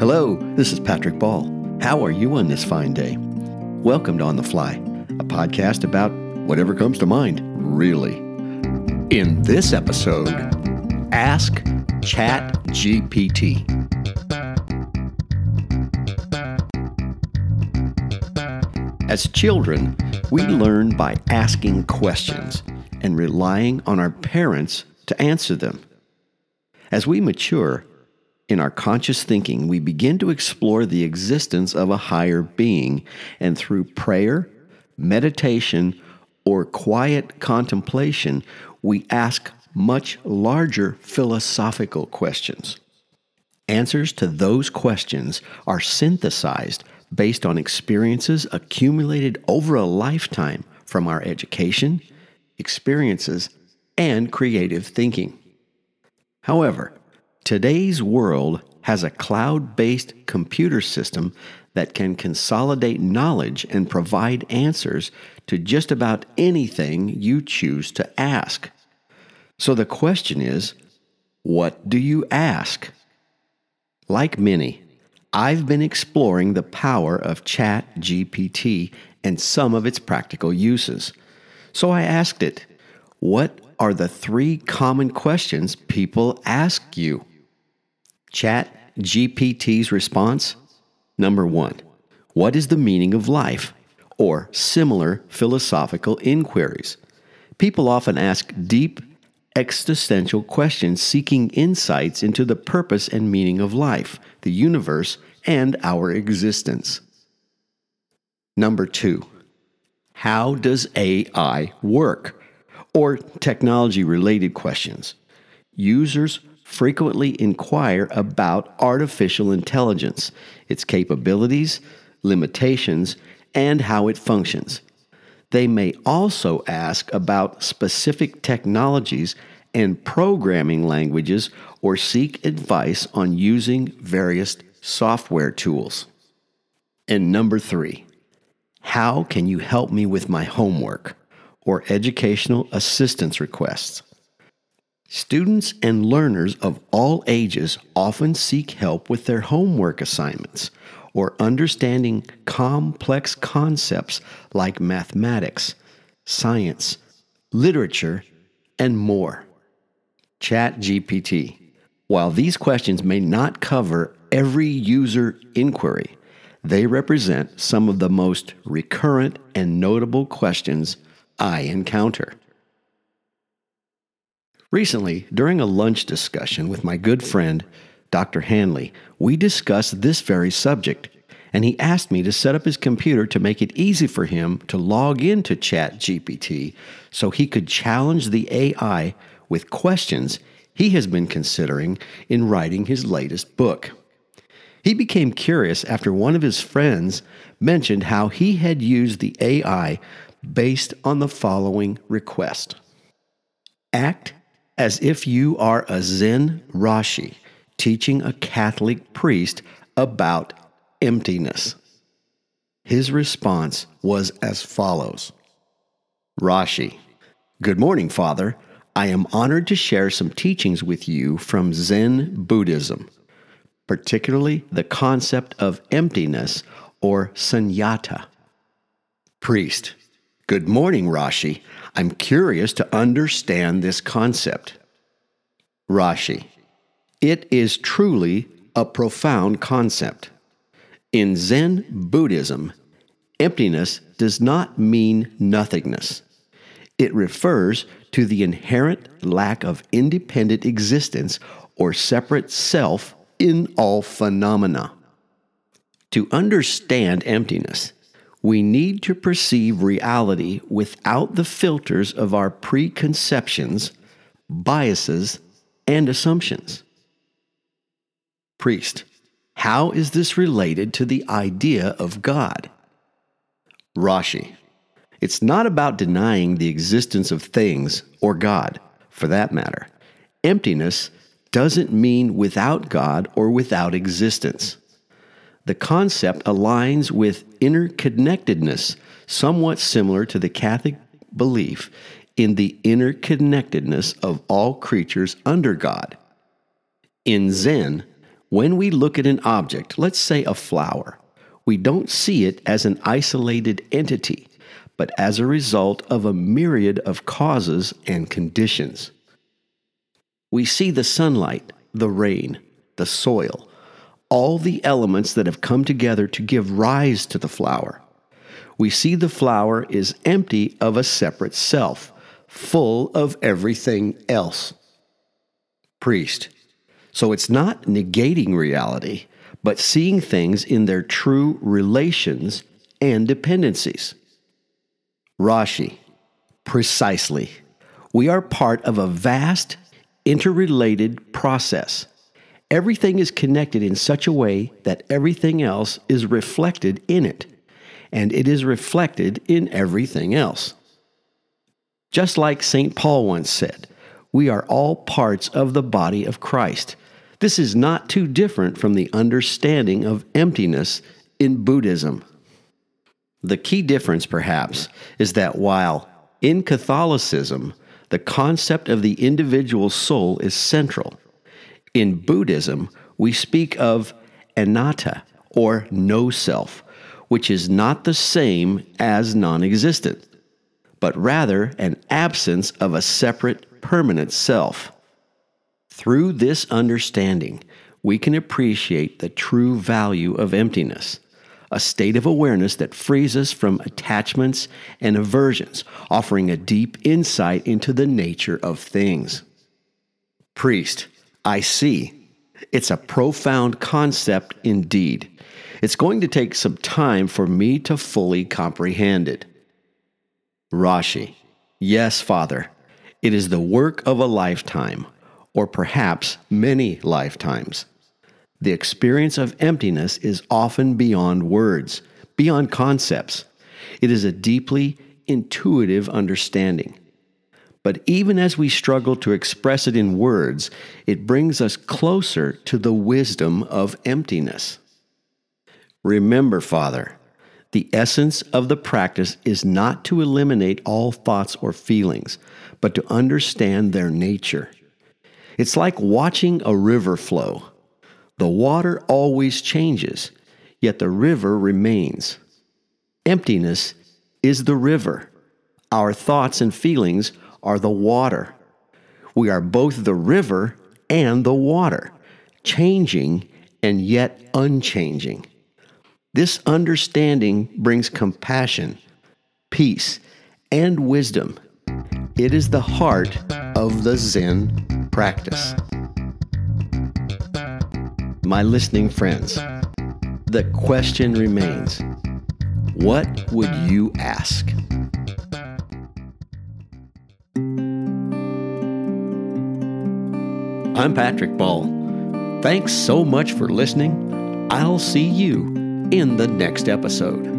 Hello, this is Patrick Ball. How are you on this fine day? Welcome to On the Fly, a podcast about whatever comes to mind, really. In this episode, Ask Chat GPT. As children, we learn by asking questions and relying on our parents to answer them. As we mature, in our conscious thinking, we begin to explore the existence of a higher being, and through prayer, meditation, or quiet contemplation, we ask much larger philosophical questions. Answers to those questions are synthesized based on experiences accumulated over a lifetime from our education, experiences, and creative thinking. However, Today's world has a cloud based computer system that can consolidate knowledge and provide answers to just about anything you choose to ask. So the question is what do you ask? Like many, I've been exploring the power of ChatGPT and some of its practical uses. So I asked it, What are the three common questions people ask you? Chat GPT's response Number one, what is the meaning of life? Or similar philosophical inquiries. People often ask deep, existential questions seeking insights into the purpose and meaning of life, the universe, and our existence. Number two, how does AI work? Or technology related questions. Users frequently inquire about artificial intelligence, its capabilities, limitations, and how it functions. They may also ask about specific technologies and programming languages or seek advice on using various software tools. And number three, how can you help me with my homework or educational assistance requests? Students and learners of all ages often seek help with their homework assignments or understanding complex concepts like mathematics, science, literature, and more. ChatGPT. While these questions may not cover every user inquiry, they represent some of the most recurrent and notable questions I encounter. Recently, during a lunch discussion with my good friend, Dr. Hanley, we discussed this very subject, and he asked me to set up his computer to make it easy for him to log into ChatGPT so he could challenge the AI with questions he has been considering in writing his latest book. He became curious after one of his friends mentioned how he had used the AI based on the following request Act as if you are a Zen Roshi teaching a Catholic priest about emptiness. His response was as follows Roshi, Good morning, Father. I am honored to share some teachings with you from Zen Buddhism, particularly the concept of emptiness or sunyata. Priest, Good morning, Roshi. I'm curious to understand this concept. Roshi. It is truly a profound concept. In Zen Buddhism, emptiness does not mean nothingness. It refers to the inherent lack of independent existence or separate self in all phenomena. To understand emptiness, we need to perceive reality without the filters of our preconceptions, biases, and assumptions. Priest, how is this related to the idea of God? Roshi, it's not about denying the existence of things or God, for that matter. Emptiness doesn't mean without God or without existence the concept aligns with interconnectedness, somewhat similar to the Catholic belief in the interconnectedness of all creatures under God. In Zen, When we look at an object, let's say a flower, we don't see it as an isolated entity, but as a result of a myriad of causes and conditions. We see the sunlight, the rain, the soil, all the elements that have come together to give rise to the flower. We see the flower is empty of a separate self, full of everything else. Priest. So it's not negating reality, but seeing things in their true relations and dependencies. Roshi. Precisely. We are part of a vast, interrelated process. Everything is connected in such a way that everything else is reflected in it, and it is reflected in everything else. Just like St. Paul once said, we are all parts of the body of Christ. This is not too different from the understanding of emptiness in Buddhism. The key difference, perhaps, is that while in Catholicism, the concept of the individual soul is central, in Buddhism, we speak of anatta, or no self, which is not the same as non existent, but rather an absence of a separate, permanent self. Through this understanding, we can appreciate the true value of emptiness, a state of awareness that frees us from attachments and aversions, offering a deep insight into the nature of things. Priest, I see. It's a profound concept indeed. It's going to take some time for me to fully comprehend it. Roshi. Yes, Father. It is the work of a lifetime, or perhaps many lifetimes. The experience of emptiness is often beyond words, beyond concepts. It is a deeply intuitive understanding. But even as we struggle to express it in words, it brings us closer to the wisdom of emptiness. Remember, Father, the essence of the practice is not to eliminate all thoughts or feelings, but to understand their nature. It's like watching a river flow. The water always changes, yet the river remains. Emptiness is the river. Our thoughts and feelings are the water. We are both the river and the water, changing and yet unchanging. This understanding brings compassion, peace, and wisdom. It is the heart of the Zen practice. My listening friends, the question remains what would you ask? I'm Patrick Ball. Thanks so much for listening. I'll see you in the next episode.